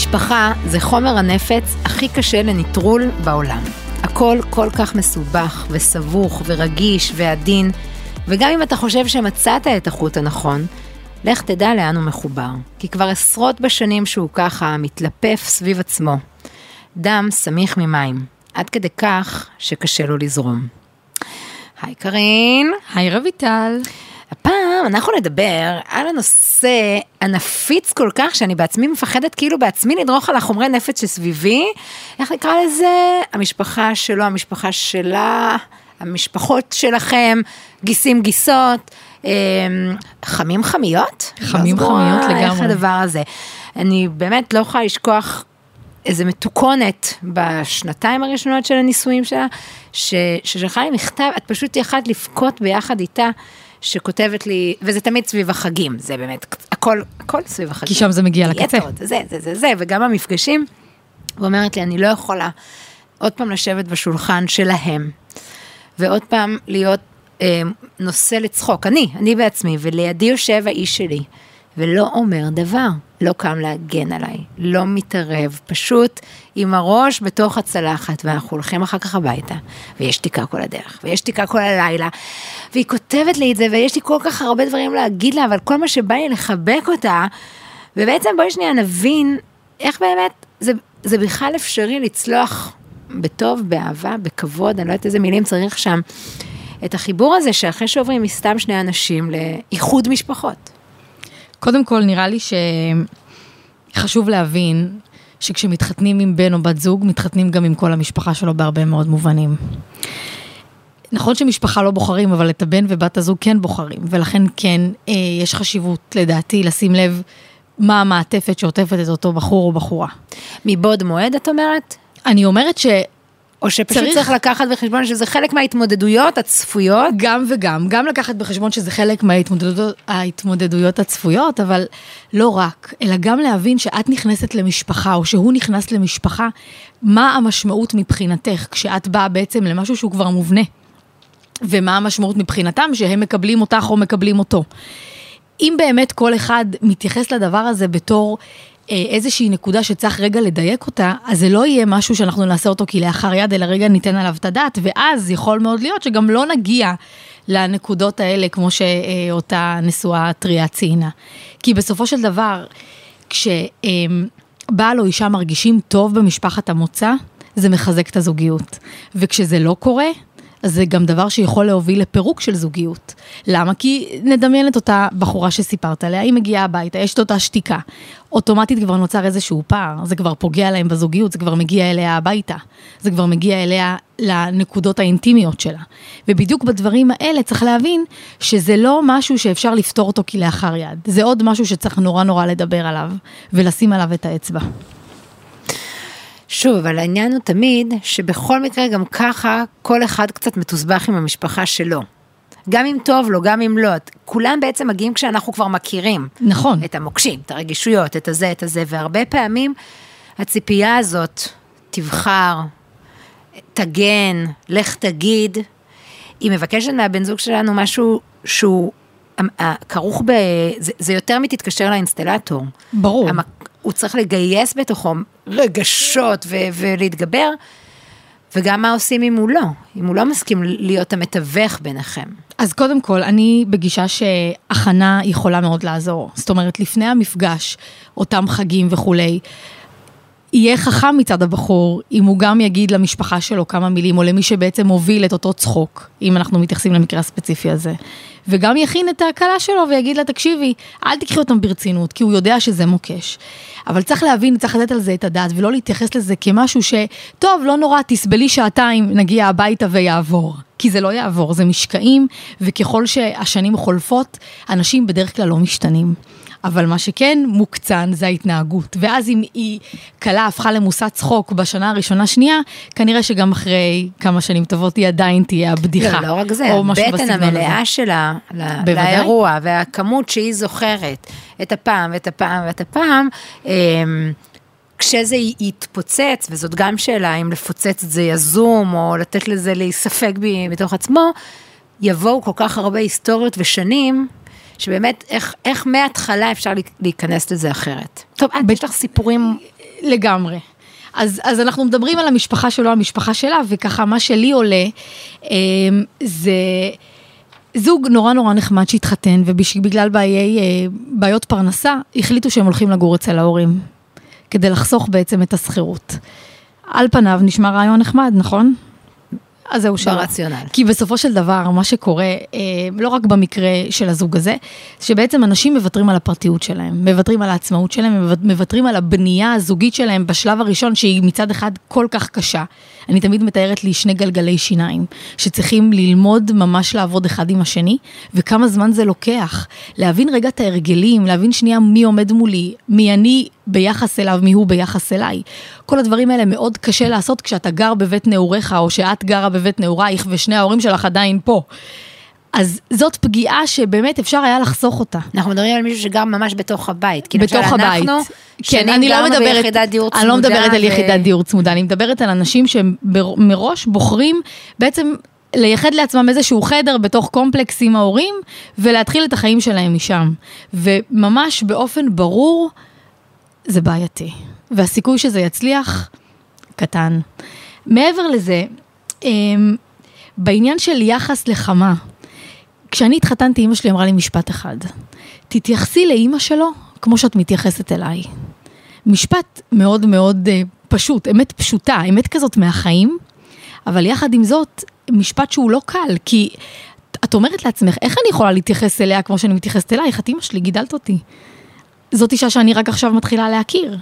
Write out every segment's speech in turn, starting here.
משפחה זה חומר הנפץ הכי קשה לניטרול בעולם. הכל כל כך מסובך וסבוך ורגיש ועדין, וגם אם אתה חושב שמצאת את החוט הנכון, לך תדע לאן הוא מחובר. כי כבר עשרות בשנים שהוא ככה מתלפף סביב עצמו. דם סמיך ממים, עד כדי כך שקשה לו לזרום. היי קארין. היי רויטל. הפעם אנחנו נדבר על הנושא הנפיץ כל כך, שאני בעצמי מפחדת כאילו בעצמי לדרוך על החומרי נפץ שסביבי. איך נקרא לזה? המשפחה שלו, המשפחה שלה, המשפחות שלכם, גיסים גיסות, אה, חמים חמיות? חמים חמיות לגמרי. איך הדבר הזה. אני באמת לא יכולה לשכוח איזה מתוקונת בשנתיים הראשונות של הנישואים שלה, ששלחה לי מכתב, את פשוט יכלת לבכות ביחד איתה. שכותבת לי, וזה תמיד סביב החגים, זה באמת, הכל, הכל סביב החגים. כי שם זה מגיע לקצה. זה, זה, זה, זה, וגם המפגשים. ואומרת לי, אני לא יכולה עוד פעם לשבת בשולחן שלהם, ועוד פעם להיות אה, נושא לצחוק, אני, אני בעצמי, ולידי יושב האיש שלי, ולא אומר דבר, לא קם להגן עליי, לא מתערב, פשוט עם הראש בתוך הצלחת, ואנחנו הולכים אחר כך הביתה, ויש שתיקה כל הדרך, ויש שתיקה כל הלילה, והיא כותבת לי את זה, ויש לי כל כך הרבה דברים להגיד לה, אבל כל מה שבא לי לחבק אותה, ובעצם בואי שנייה נבין איך באמת זה, זה בכלל אפשרי לצלוח בטוב, באהבה, בכבוד, אני לא יודעת איזה מילים צריך שם, את החיבור הזה שאחרי שעוברים מסתם שני אנשים לאיחוד משפחות. קודם כל, נראה לי שחשוב להבין שכשמתחתנים עם בן או בת זוג, מתחתנים גם עם כל המשפחה שלו בהרבה מאוד מובנים. נכון שמשפחה לא בוחרים, אבל את הבן ובת הזוג כן בוחרים, ולכן כן, אה, יש חשיבות לדעתי לשים לב מה המעטפת שעוטפת את אותו בחור או בחורה. מבעוד מועד, את אומרת? אני אומרת ש... או שפשוט צריך... צריך לקחת בחשבון שזה חלק מההתמודדויות הצפויות? גם וגם, גם לקחת בחשבון שזה חלק מההתמודדויות הצפויות, אבל לא רק, אלא גם להבין שאת נכנסת למשפחה, או שהוא נכנס למשפחה, מה המשמעות מבחינתך, כשאת באה בעצם למשהו שהוא כבר מובנה. ומה המשמעות מבחינתם, שהם מקבלים אותך או מקבלים אותו. אם באמת כל אחד מתייחס לדבר הזה בתור איזושהי נקודה שצריך רגע לדייק אותה, אז זה לא יהיה משהו שאנחנו נעשה אותו כלאחר יד, אלא רגע ניתן עליו את הדעת, ואז יכול מאוד להיות שגם לא נגיע לנקודות האלה, כמו שאותה נשואה טריה ציינה. כי בסופו של דבר, כשבעל או אישה מרגישים טוב במשפחת המוצא, זה מחזק את הזוגיות. וכשזה לא קורה, זה גם דבר שיכול להוביל לפירוק של זוגיות. למה? כי נדמיין את אותה בחורה שסיפרת עליה, היא מגיעה הביתה, יש את אותה שתיקה. אוטומטית כבר נוצר איזשהו פער, זה כבר פוגע להם בזוגיות, זה כבר מגיע אליה הביתה. זה כבר מגיע אליה לנקודות האינטימיות שלה. ובדיוק בדברים האלה צריך להבין שזה לא משהו שאפשר לפתור אותו כלאחר יד. זה עוד משהו שצריך נורא נורא לדבר עליו, ולשים עליו את האצבע. שוב, אבל העניין הוא תמיד שבכל מקרה גם ככה כל אחד קצת מתוסבך עם המשפחה שלו. גם אם טוב לו, גם אם לא, כולם בעצם מגיעים כשאנחנו כבר מכירים. נכון. את המוקשים, את הרגישויות, את הזה, את הזה, והרבה פעמים הציפייה הזאת, תבחר, תגן, לך תגיד, היא מבקשת מהבן זוג שלנו משהו שהוא כרוך ב... זה, זה יותר מתתקשר לאינסטלטור. ברור. הוא צריך לגייס בתוכו רגשות ו- ולהתגבר, וגם מה עושים אם הוא לא, אם הוא לא מסכים להיות המתווך ביניכם. אז קודם כל, אני בגישה שהכנה יכולה מאוד לעזור. זאת אומרת, לפני המפגש, אותם חגים וכולי, יהיה חכם מצד הבחור, אם הוא גם יגיד למשפחה שלו כמה מילים, או למי שבעצם מוביל את אותו צחוק, אם אנחנו מתייחסים למקרה הספציפי הזה. וגם יכין את ההקלה שלו ויגיד לה, תקשיבי, אל תקחי אותם ברצינות, כי הוא יודע שזה מוקש. אבל צריך להבין, צריך לתת על זה את הדעת, ולא להתייחס לזה כמשהו ש... טוב, לא נורא, תסבלי שעתיים, נגיע הביתה ויעבור. כי זה לא יעבור, זה משקעים, וככל שהשנים חולפות, אנשים בדרך כלל לא משתנים. אבל מה שכן מוקצן זה ההתנהגות. ואז אם היא כלה הפכה למושא צחוק בשנה הראשונה שנייה, כנראה שגם אחרי כמה שנים טובות היא עדיין תהיה הבדיחה. לא, לא רק זה, הבטן המלאה שלה לאירוע, והכמות שהיא זוכרת את הפעם ואת הפעם ואת הפעם, אמ, כשזה יתפוצץ, וזאת גם שאלה אם לפוצץ את זה יזום, או לתת לזה להיספג בתוך עצמו, יבואו כל כך הרבה היסטוריות ושנים שבאמת, איך, איך מההתחלה אפשר להיכנס לזה אחרת. טוב, את, יש לך סיפורים לגמרי. אז, אז אנחנו מדברים על המשפחה שלו, המשפחה שלה, וככה מה שלי עולה אה, זה זוג נורא נורא נחמד שהתחתן, ובגלל בעיי, אה, בעיות פרנסה, החליטו שהם הולכים לגור אצל ההורים, כדי לחסוך בעצם את השכירות. על פניו נשמע רעיון נחמד, נכון? אז זהו שלא. ברציונל. כי בסופו של דבר, מה שקורה, אה, לא רק במקרה של הזוג הזה, שבעצם אנשים מוותרים על הפרטיות שלהם, מוותרים על העצמאות שלהם, מוותרים על הבנייה הזוגית שלהם בשלב הראשון, שהיא מצד אחד כל כך קשה. אני תמיד מתארת לי שני גלגלי שיניים, שצריכים ללמוד ממש לעבוד אחד עם השני, וכמה זמן זה לוקח. להבין רגע את ההרגלים, להבין שנייה מי עומד מולי, מי אני ביחס אליו, מי הוא ביחס אליי. כל הדברים האלה מאוד קשה לעשות כשאתה גר בבית נעוריך, או שאת גרה בבית נעורייך ושני ההורים שלך עדיין פה. אז זאת פגיעה שבאמת אפשר היה לחסוך אותה. אנחנו מדברים על מישהו שגר ממש בתוך הבית. כי בתוך הבית. אנחנו כן, אני לא מדברת, ביחידת דיור צמודה. אני לא מדברת על ו- יחידת דיור צמודה, אני מדברת על אנשים שהם בר- מראש בוחרים בעצם לייחד לעצמם איזשהו חדר בתוך קומפלקס עם ההורים, ולהתחיל את החיים שלהם משם. וממש באופן ברור, זה בעייתי. והסיכוי שזה יצליח, קטן. מעבר לזה, אמ, בעניין של יחס לחמה, כשאני התחתנתי, אימא שלי אמרה לי משפט אחד, תתייחסי לאימא שלו כמו שאת מתייחסת אליי. משפט מאוד מאוד אה, פשוט, אמת פשוטה, אמת כזאת מהחיים, אבל יחד עם זאת, משפט שהוא לא קל, כי את אומרת לעצמך, איך אני יכולה להתייחס אליה כמו שאני מתייחסת אלייך? את אימא שלי, גידלת אותי. זאת אישה שאני רק עכשיו מתחילה להכיר.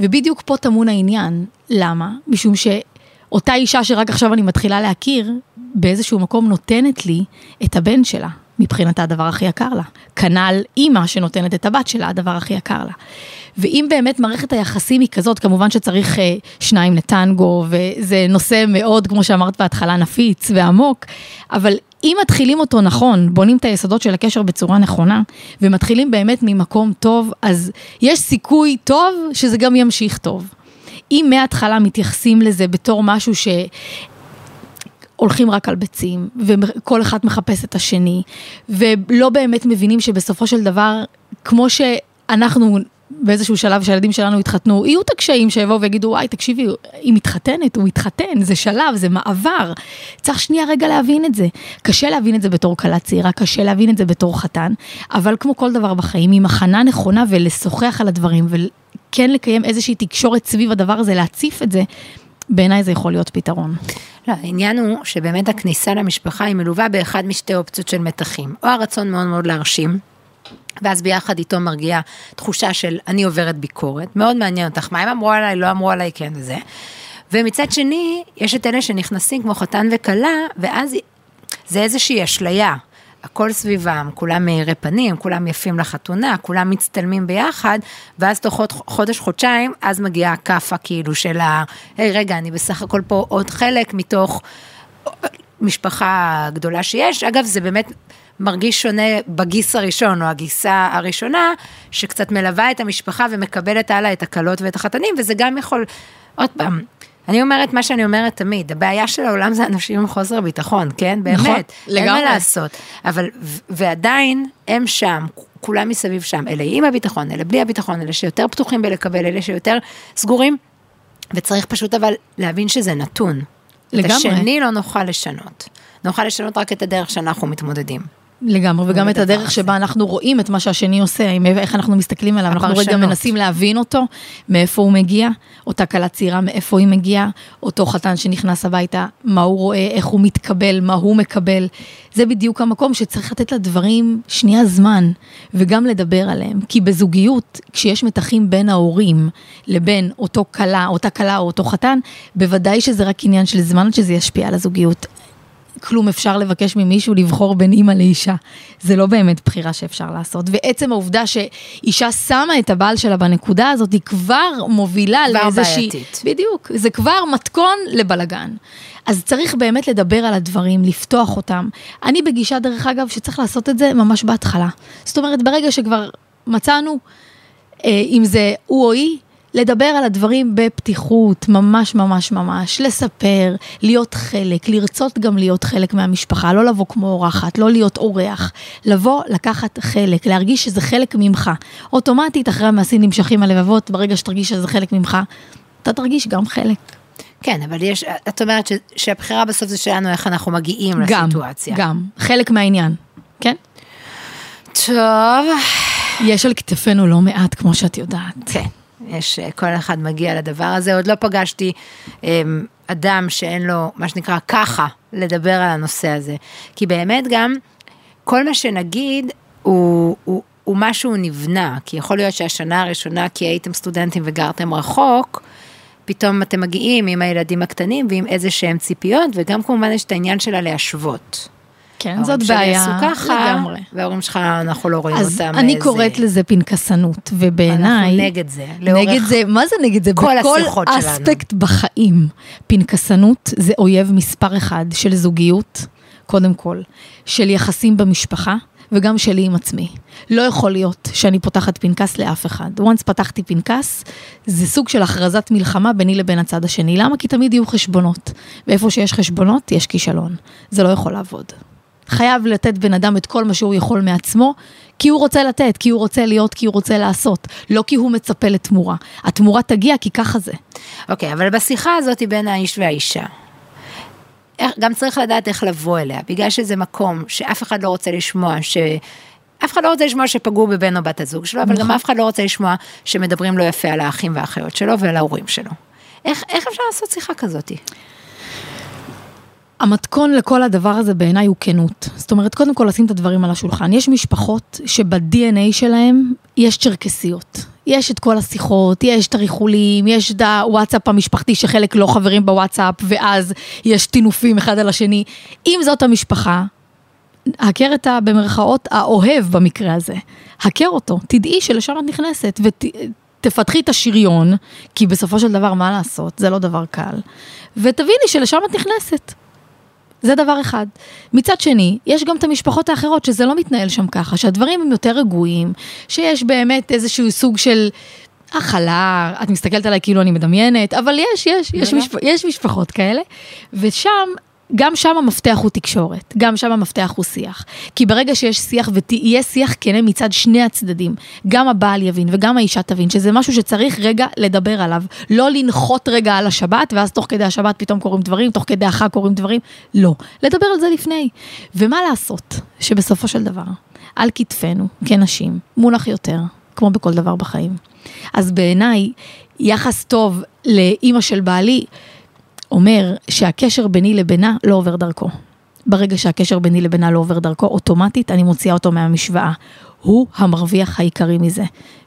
ובדיוק פה טמון העניין. למה? משום שאותה אישה שרק עכשיו אני מתחילה להכיר, באיזשהו מקום נותנת לי את הבן שלה. מבחינתה הדבר הכי יקר לה. כנ"ל אימא שנותנת את הבת שלה, הדבר הכי יקר לה. ואם באמת מערכת היחסים היא כזאת, כמובן שצריך אה, שניים לטנגו, וזה נושא מאוד, כמו שאמרת בהתחלה, נפיץ ועמוק, אבל אם מתחילים אותו נכון, בונים את היסודות של הקשר בצורה נכונה, ומתחילים באמת ממקום טוב, אז יש סיכוי טוב שזה גם ימשיך טוב. אם מההתחלה מתייחסים לזה בתור משהו ש... הולכים רק על ביצים, וכל אחד מחפש את השני, ולא באמת מבינים שבסופו של דבר, כמו שאנחנו באיזשהו שלב שהילדים שלנו יתחתנו, יהיו את הקשיים שיבואו ויגידו, וואי, תקשיבי, היא מתחתנת, הוא מתחתן, זה שלב, זה מעבר. צריך שנייה רגע להבין את זה. קשה להבין את זה בתור כלה צעירה, קשה להבין את זה בתור חתן, אבל כמו כל דבר בחיים, עם הכנה נכונה ולשוחח על הדברים, וכן לקיים איזושהי תקשורת סביב הדבר הזה, להציף את זה, בעיניי זה יכול להיות פתרון. לא, העניין הוא שבאמת הכניסה למשפחה היא מלווה באחד משתי אופציות של מתחים. או הרצון מאוד מאוד להרשים, ואז ביחד איתו מרגיעה תחושה של אני עוברת ביקורת, מאוד מעניין אותך, מה הם אמרו עליי, לא אמרו עליי, כן וזה. ומצד שני, יש את אלה שנכנסים כמו חתן וכלה, ואז זה איזושהי אשליה. הכל סביבם, כולם מאירי פנים, כולם יפים לחתונה, כולם מצטלמים ביחד, ואז תוך חודש, חודשיים, אז מגיעה הכאפה כאילו של ה... היי, רגע, אני בסך הכל פה עוד חלק מתוך משפחה גדולה שיש. אגב, זה באמת מרגיש שונה בגיס הראשון, או הגיסה הראשונה, שקצת מלווה את המשפחה ומקבלת הלאה את הכלות ואת החתנים, וזה גם יכול, עוד פעם, אני אומרת מה שאני אומרת תמיד, הבעיה של העולם זה אנשים עם חוסר ביטחון, כן? באמת. נכון, לגמרי. אין מה לעשות. אבל, ועדיין, הם שם, כולם מסביב שם, אלה עם הביטחון, אלה בלי הביטחון, אלה שיותר פתוחים בלקבל, אלה שיותר סגורים, וצריך פשוט אבל להבין שזה נתון. לגמרי. את השני לא נוכל לשנות. נוכל לשנות רק את הדרך שאנחנו מתמודדים. לגמרי, וגם את הדרך. שבה אנחנו רואים את מה שהשני עושה, איך אנחנו מסתכלים עליו, אנחנו רגע. מנסים להבין אותו, מאיפה הוא מגיע, אותה כלה צעירה, מאיפה היא מגיעה, אותו חתן שנכנס הביתה, מה הוא רואה, איך הוא מתקבל, מה הוא מקבל. זה בדיוק המקום שצריך לתת לדברים שנייה זמן, וגם לדבר עליהם. כי בזוגיות, כשיש מתחים בין ההורים לבין אותו כלה, אותה כלה או אותו חתן, בוודאי שזה רק עניין של זמן שזה ישפיע על הזוגיות. כלום אפשר לבקש ממישהו לבחור בין אימא לאישה. זה לא באמת בחירה שאפשר לעשות. ועצם העובדה שאישה שמה את הבעל שלה בנקודה הזאת, היא כבר מובילה כבר לאיזושהי... בעייתית. בדיוק, זה כבר מתכון לבלגן. אז צריך באמת לדבר על הדברים, לפתוח אותם. אני בגישה, דרך אגב, שצריך לעשות את זה ממש בהתחלה. זאת אומרת, ברגע שכבר מצאנו, אה, אם זה הוא או היא, לדבר על הדברים בפתיחות, ממש ממש ממש, לספר, להיות חלק, לרצות גם להיות חלק מהמשפחה, לא לבוא כמו אורחת, לא להיות אורח, לבוא, לקחת חלק, להרגיש שזה חלק ממך. אוטומטית, אחרי המעשים נמשכים הלבבות, ברגע שתרגיש שזה חלק ממך, אתה תרגיש גם חלק. כן, אבל יש, את אומרת ש, שהבחירה בסוף זה שלנו איך אנחנו מגיעים גם, לסיטואציה. גם, חלק מהעניין, כן? טוב. יש על כתפינו לא מעט, כמו שאת יודעת. כן, יש, אה, כל אחד מגיע לדבר הזה. עוד לא פגשתי אמ, אדם שאין לו, מה שנקרא, ככה, לדבר על הנושא הזה. כי באמת גם, כל מה שנגיד הוא, הוא, הוא משהו נבנה, כי יכול להיות שהשנה הראשונה, כי הייתם סטודנטים וגרתם רחוק, פתאום אתם מגיעים עם הילדים הקטנים ועם איזה שהם ציפיות, וגם כמובן יש את העניין שלה להשוות. כן, זאת בעיה לגמרי. וההורים שלך, אנחנו לא רואים אז אותם. אני אה, קוראת זה- לזה פנקסנות, ובעיניי... אנחנו נגד זה. לאורך נגד זה, מה זה נגד זה? כל בכל השיחות שלנו. אספקט בחיים. פנקסנות זה אויב מספר אחד של זוגיות, קודם כל, של יחסים במשפחה. וגם שלי עם עצמי. לא יכול להיות שאני פותחת פנקס לאף אחד. once פתחתי פנקס, זה סוג של הכרזת מלחמה ביני לבין הצד השני. למה? כי תמיד יהיו חשבונות. ואיפה שיש חשבונות, יש כישלון. זה לא יכול לעבוד. חייב לתת בן אדם את כל מה שהוא יכול מעצמו, כי הוא רוצה לתת, כי הוא רוצה להיות, כי הוא רוצה לעשות, לא כי הוא מצפה לתמורה. התמורה תגיע כי ככה זה. אוקיי, אבל בשיחה הזאת בין האיש והאישה, גם צריך לדעת איך לבוא אליה, בגלל שזה מקום שאף אחד לא רוצה לשמוע ש... אף אחד לא רוצה לשמוע שפגעו בבן או בת הזוג שלו, אבל גם אף אחד לא רוצה לשמוע שמדברים לא יפה על האחים והאחיות שלו ועל ההורים שלו. איך, איך אפשר לעשות שיחה כזאת? המתכון לכל הדבר הזה בעיניי הוא כנות. זאת אומרת, קודם כל לשים את הדברים על השולחן. יש משפחות שב-DNA שלהם יש צ'רקסיות. יש את כל השיחות, יש את הריחולים, יש את הוואטסאפ המשפחתי שחלק לא חברים בוואטסאפ, ואז יש טינופים אחד על השני. אם זאת המשפחה, הכר את ה... במרכאות האוהב במקרה הזה. הכר אותו, תדעי שלשם את נכנסת, ותפתחי את השריון, כי בסופו של דבר, מה לעשות? זה לא דבר קל. ותביני שלשם את נכנסת. זה דבר אחד. מצד שני, יש גם את המשפחות האחרות שזה לא מתנהל שם ככה, שהדברים הם יותר רגועים, שיש באמת איזשהו סוג של הכלה, את מסתכלת עליי כאילו אני מדמיינת, אבל יש, יש, יש. משפ... יש משפחות כאלה, ושם... גם שם המפתח הוא תקשורת, גם שם המפתח הוא שיח. כי ברגע שיש שיח ויהיה שיח כנה מצד שני הצדדים, גם הבעל יבין וגם האישה תבין שזה משהו שצריך רגע לדבר עליו. לא לנחות רגע על השבת, ואז תוך כדי השבת פתאום קורים דברים, תוך כדי החג קורים דברים. לא. לדבר על זה לפני. ומה לעשות? שבסופו של דבר, על כתפינו, כנשים, מונח יותר, כמו בכל דבר בחיים. אז בעיניי, יחס טוב לאימא של בעלי, אומר שהקשר ביני לבינה לא עובר דרכו. ברגע שהקשר ביני לבינה לא עובר דרכו, אוטומטית אני מוציאה אותו מהמשוואה. הוא המרוויח העיקרי מזה.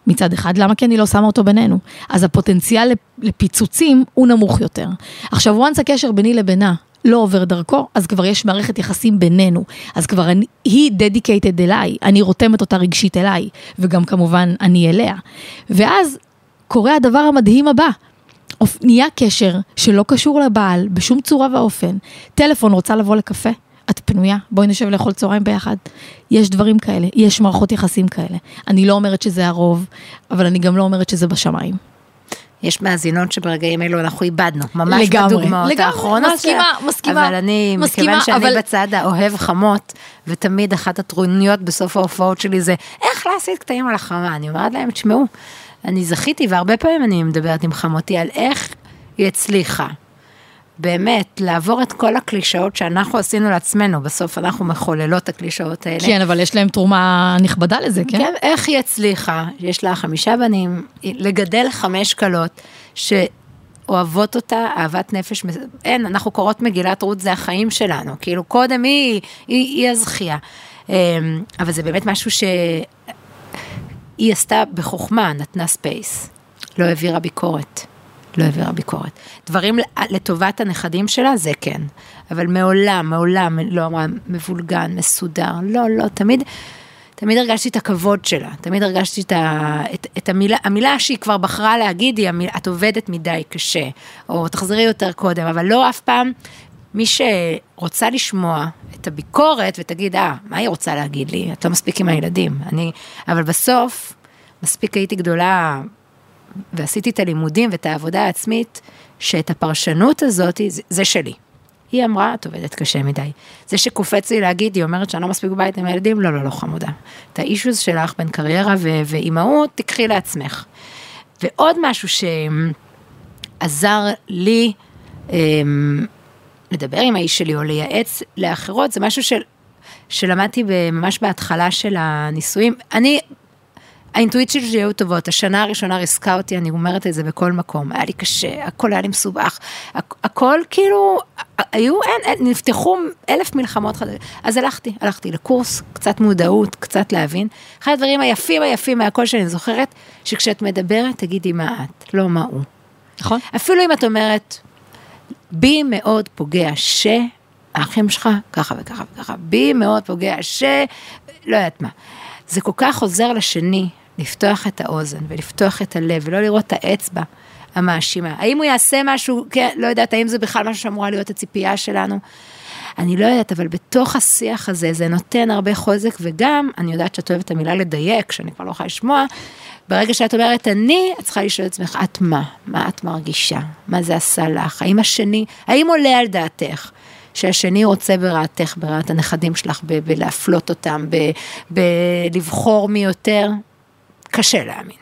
מצד אחד, למה כי אני לא שמה אותו בינינו? אז הפוטנציאל לפיצוצים הוא נמוך יותר. עכשיו, once הקשר ביני לבינה לא עובר דרכו, אז כבר יש מערכת יחסים בינינו. אז כבר אני, היא דדיקייטד אליי, אני רותמת אותה רגשית אליי, וגם כמובן אני אליה. ואז קורה הדבר המדהים הבא. נהיה קשר שלא קשור לבעל בשום צורה ואופן. טלפון רוצה לבוא לקפה? את פנויה? בואי נשב לאכול צהריים ביחד. יש דברים כאלה, יש מערכות יחסים כאלה. אני לא אומרת שזה הרוב, אבל אני גם לא אומרת שזה בשמיים. יש מאזינות שברגעים אלו אנחנו איבדנו, ממש לגמרי, בדוגמאות לגמרי, האחרונות. מסכימה, ש... מסכימה, אבל אני, מסכימה, מכיוון שאני אבל- בצד האוהב חמות, ותמיד אחת הטרוניות בסוף ההופעות שלי זה, איך להסיט קטעים על החמה? אני אומרת להם, תשמעו, אני זכיתי, והרבה פעמים אני מדברת עם חמותי על איך היא הצליחה. באמת, לעבור את כל הקלישאות שאנחנו עשינו לעצמנו, בסוף אנחנו מחוללות את הקלישאות האלה. כן, אבל יש להם תרומה נכבדה לזה, כן? כן, איך היא הצליחה, יש לה חמישה בנים, לגדל חמש כלות שאוהבות אותה, אהבת נפש, אין, אנחנו קוראות מגילת רות, זה החיים שלנו, כאילו קודם היא, היא, היא הזכייה. אמ, אבל זה באמת משהו שהיא עשתה בחוכמה, נתנה space, לא העבירה ביקורת. לא העבירה ביקורת. דברים לטובת הנכדים שלה, זה כן. אבל מעולם, מעולם לא אמרה מבולגן, מסודר. לא, לא, תמיד, תמיד הרגשתי את הכבוד שלה. תמיד הרגשתי את, ה, את, את המילה, המילה שהיא כבר בחרה להגיד היא, את עובדת מדי קשה, או תחזרי יותר קודם, אבל לא אף פעם. מי שרוצה לשמוע את הביקורת ותגיד, אה, מה היא רוצה להגיד לי? את לא מספיק עם הילדים. אני, אבל בסוף, מספיק הייתי גדולה ועשיתי את הלימודים ואת העבודה העצמית, שאת הפרשנות הזאת, זה, זה שלי. היא אמרה, את עובדת קשה מדי. זה שקופץ לי להגיד, היא אומרת שאני לא מספיק בבית עם הילדים, לא, לא, לא, חמודה. את האישוז שלך בין קריירה ו- ואימהות, תקחי לעצמך. ועוד משהו שעזר לי אמ, לדבר עם האיש שלי או לייעץ לאחרות, זה משהו של, שלמדתי ממש בהתחלה של הנישואים. אני האינטואיציות שלי היו טובות, השנה הראשונה ריסקה אותי, אני אומרת את זה בכל מקום, היה לי קשה, הכל היה לי מסובך, הכל כאילו, היו, אין, אין, נפתחו אלף מלחמות חדשות, אז הלכתי, הלכתי לקורס, קצת מודעות, קצת להבין. אחד הדברים היפים היפים מהכל שאני זוכרת, שכשאת מדברת, תגידי מה את, לא מה הוא. נכון. אפילו אם את אומרת, בי מאוד פוגע ש... האחים שלך ככה וככה וככה, בי מאוד פוגע ש... לא יודעת מה. זה כל כך עוזר לשני לפתוח את האוזן ולפתוח את הלב ולא לראות את האצבע המאשימה. האם הוא יעשה משהו, כן, לא יודעת, האם זה בכלל משהו שאמורה להיות הציפייה שלנו? אני לא יודעת, אבל בתוך השיח הזה זה נותן הרבה חוזק, וגם, אני יודעת שאת אוהבת את המילה לדייק, שאני כבר לא יכולה לשמוע, ברגע שאת אומרת אני, את צריכה לשאול את עצמך, את מה? מה את מרגישה? מה זה עשה לך? האם השני, האם עולה על דעתך? שהשני רוצה ברעתך, ברעת הנכדים שלך, בלהפלות אותם, בלבחור מי יותר, קשה להאמין.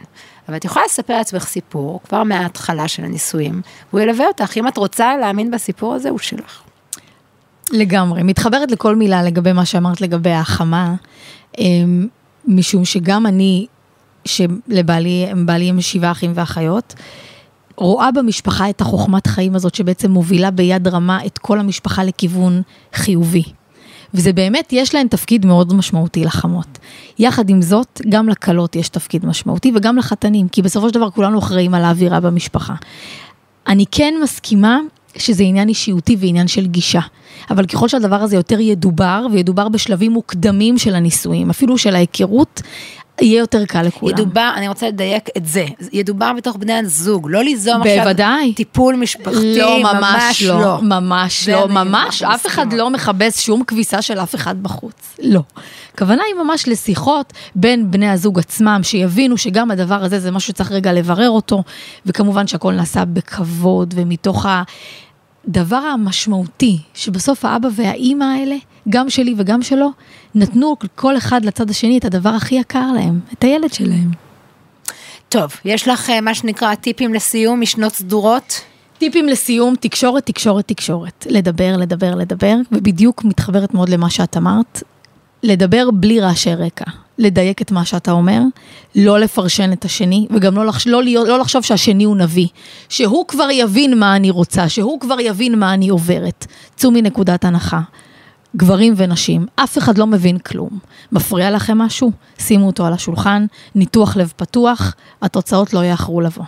אבל את יכולה לספר לעצמך סיפור כבר מההתחלה של הנישואים, והוא ילווה אותך. אם את רוצה להאמין בסיפור הזה, הוא שלך. לגמרי. מתחברת לכל מילה לגבי מה שאמרת לגבי החמה, אמ, משום שגם אני, שלבעלי, בעלי הם שבעה אחים ואחיות, רואה במשפחה את החוכמת חיים הזאת שבעצם מובילה ביד רמה את כל המשפחה לכיוון חיובי. וזה באמת, יש להן תפקיד מאוד משמעותי לחמות. יחד עם זאת, גם לכלות יש תפקיד משמעותי וגם לחתנים, כי בסופו של דבר כולנו אחראים על האווירה במשפחה. אני כן מסכימה שזה עניין אישיותי ועניין של גישה. אבל ככל שהדבר הזה יותר ידובר, וידובר בשלבים מוקדמים של הנישואים, אפילו של ההיכרות, יהיה יותר קל לכולם. ידובר, אני רוצה לדייק את זה, ידובר בתוך בני הזוג, לא ליזום בוודאי. עכשיו טיפול משפחתי, לא, ממש, ממש לא, לא. ממש לא, ממש, אף אחד לא מכבס שום כביסה של אף אחד בחוץ, לא. הכוונה היא ממש לשיחות בין בני הזוג עצמם, שיבינו שגם הדבר הזה זה משהו שצריך רגע לברר אותו, וכמובן שהכל נעשה בכבוד ומתוך הדבר המשמעותי, שבסוף האבא והאימא האלה, גם שלי וגם שלו, נתנו כל אחד לצד השני את הדבר הכי יקר להם, את הילד שלהם. טוב, יש לך אה, מה שנקרא טיפים לסיום משנות סדורות? טיפים לסיום, תקשורת, תקשורת, תקשורת. לדבר, לדבר, לדבר, ובדיוק מתחברת מאוד למה שאת אמרת, לדבר בלי רעשי רקע. לדייק את מה שאתה אומר, לא לפרשן את השני, וגם לא, לחש, לא, להיות, לא לחשוב שהשני הוא נביא. שהוא כבר יבין מה אני רוצה, שהוא כבר יבין מה אני עוברת. צאו מנקודת הנחה. גברים ונשים, אף אחד לא מבין כלום. מפריע לכם משהו? שימו אותו על השולחן, ניתוח לב פתוח, התוצאות לא יאחרו לבוא.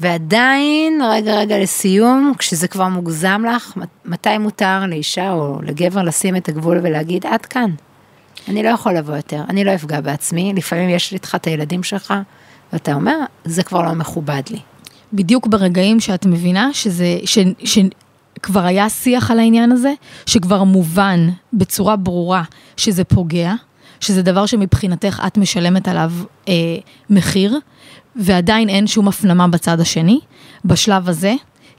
ועדיין, רגע רגע לסיום, כשזה כבר מוגזם לך, מתי מותר לאישה או לגבר לשים את הגבול ולהגיד, עד כאן. אני לא יכול לבוא יותר, אני לא אפגע בעצמי, לפעמים יש לי איתך את הילדים שלך, ואתה אומר, זה כבר לא מכובד לי. בדיוק ברגעים שאת מבינה שזה, ש, ש, כבר היה שיח על העניין הזה, שכבר מובן בצורה ברורה שזה פוגע, שזה דבר שמבחינתך את משלמת עליו אה, מחיר, ועדיין אין שום הפנמה בצד השני. בשלב הזה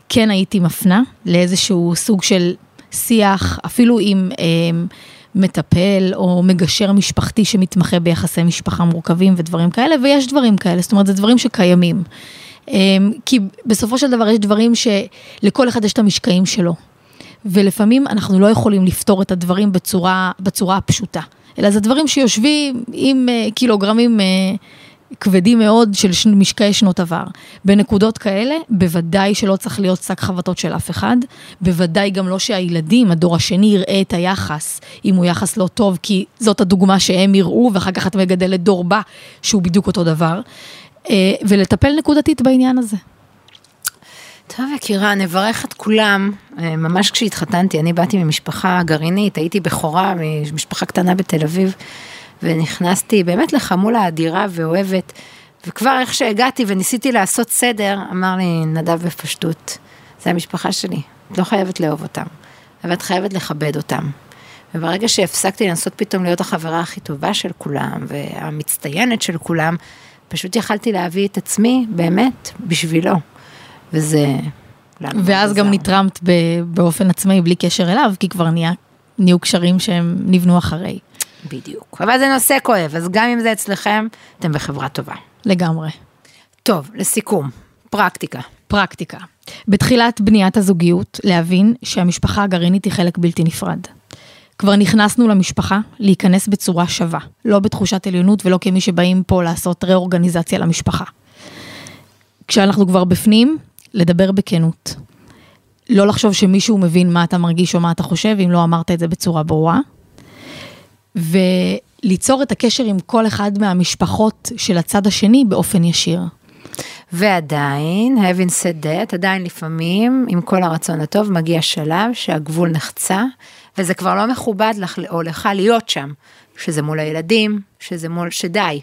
כן הייתי מפנה לאיזשהו סוג של שיח, אפילו עם אה, מטפל או מגשר משפחתי שמתמחה ביחסי משפחה מורכבים ודברים כאלה, ויש דברים כאלה, זאת אומרת, זה דברים שקיימים. אמ, כי בסופו של דבר יש דברים שלכל אחד יש את המשקעים שלו. ולפעמים אנחנו לא יכולים לפתור את הדברים בצורה, בצורה הפשוטה, אלא זה דברים שיושבים עם אה, קילוגרמים אה, כבדים מאוד של משקעי שנות עבר. בנקודות כאלה, בוודאי שלא צריך להיות שק חבטות של אף אחד, בוודאי גם לא שהילדים, הדור השני, יראה את היחס, אם הוא יחס לא טוב, כי זאת הדוגמה שהם יראו, ואחר כך את מגדלת דור בא, שהוא בדיוק אותו דבר. אה, ולטפל נקודתית בעניין הזה. טוב, יקירה, נברך את כולם. אה, ממש כשהתחתנתי, אני באתי ממשפחה גרעינית, הייתי בכורה ממשפחה קטנה בתל אביב, ונכנסתי באמת לחמולה אדירה ואוהבת, וכבר איך שהגעתי וניסיתי לעשות סדר, אמר לי נדב בפשטות, זה המשפחה שלי, את לא חייבת לאהוב אותם, אבל את חייבת לכבד אותם. וברגע שהפסקתי לנסות פתאום להיות החברה הכי טובה של כולם, והמצטיינת של כולם, פשוט יכלתי להביא את עצמי באמת בשבילו. וזה... לנו ואז גם. נתרמת באופן עצמאי בלי קשר אליו, כי כבר נהיה, נהיו קשרים שהם נבנו אחרי, בדיוק. אבל זה נושא כואב, אז גם אם זה אצלכם, אתם בחברה טובה. לגמרי. טוב, לסיכום, פרקטיקה. פרקטיקה. בתחילת בניית הזוגיות, להבין שהמשפחה הגרעינית היא חלק בלתי נפרד. כבר נכנסנו למשפחה להיכנס בצורה שווה, לא בתחושת עליונות ולא כמי שבאים פה לעשות רה-אורגניזציה למשפחה. כשאנחנו כבר בפנים, לדבר בכנות. לא לחשוב שמישהו מבין מה אתה מרגיש או מה אתה חושב, אם לא אמרת את זה בצורה ברורה. וליצור את הקשר עם כל אחד מהמשפחות של הצד השני באופן ישיר. ועדיין, having said that, עדיין לפעמים, עם כל הרצון הטוב, מגיע שלב שהגבול נחצה, וזה כבר לא מכובד לך או לך להיות שם, שזה מול הילדים, שזה מול, שדי.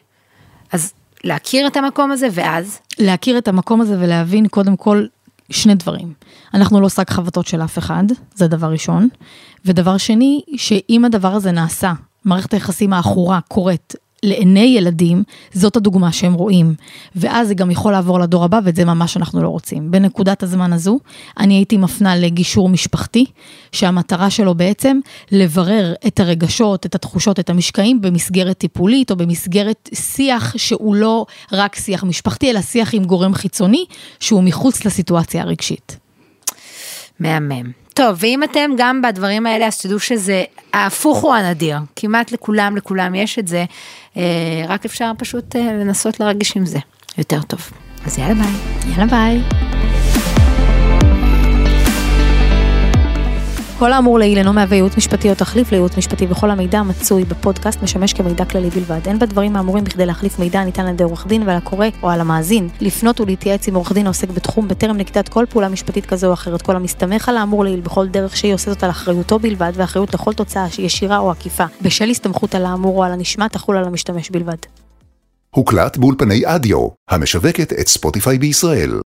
אז להכיר את המקום הזה, ואז, להכיר את המקום הזה ולהבין קודם כל שני דברים. אנחנו לא שק חבטות של אף אחד, זה דבר ראשון. ודבר שני, שאם הדבר הזה נעשה, מערכת היחסים העכורה קורית לעיני ילדים, זאת הדוגמה שהם רואים. ואז זה גם יכול לעבור לדור הבא, ואת זה ממש אנחנו לא רוצים. בנקודת הזמן הזו, אני הייתי מפנה לגישור משפחתי, שהמטרה שלו בעצם לברר את הרגשות, את התחושות, את המשקעים במסגרת טיפולית, או במסגרת שיח שהוא לא רק שיח משפחתי, אלא שיח עם גורם חיצוני, שהוא מחוץ לסיטואציה הרגשית. מהמם. טוב, ואם אתם גם בדברים האלה, אז תדעו שזה, ההפוך הוא הנדיר. כמעט לכולם, לכולם יש את זה, אה, רק אפשר פשוט אה, לנסות להרגיש עם זה יותר טוב. אז יאללה ביי. יאללה ביי. כל האמור לעיל אינו מהווה ייעוץ משפטי או תחליף לייעוץ משפטי וכל המידע המצוי בפודקאסט משמש כמידע כללי בלבד. אין בדברים האמורים בכדי להחליף מידע הניתן על ידי עורך דין ועל הקורא או על המאזין. לפנות ולהתייעץ עם עורך דין העוסק בתחום בטרם נקיטת כל פעולה משפטית כזו או אחרת. כל המסתמך על האמור לעיל בכל דרך שהיא עושה זאת על אחריותו בלבד ואחריות לכל תוצאה שהיא ישירה או עקיפה. בשל הסתמכות על האמור או על הנשמע תחול על המשתמש בלבד. הוקלט באולפני אדיו, המשווקת את ספוטיפיי בישראל.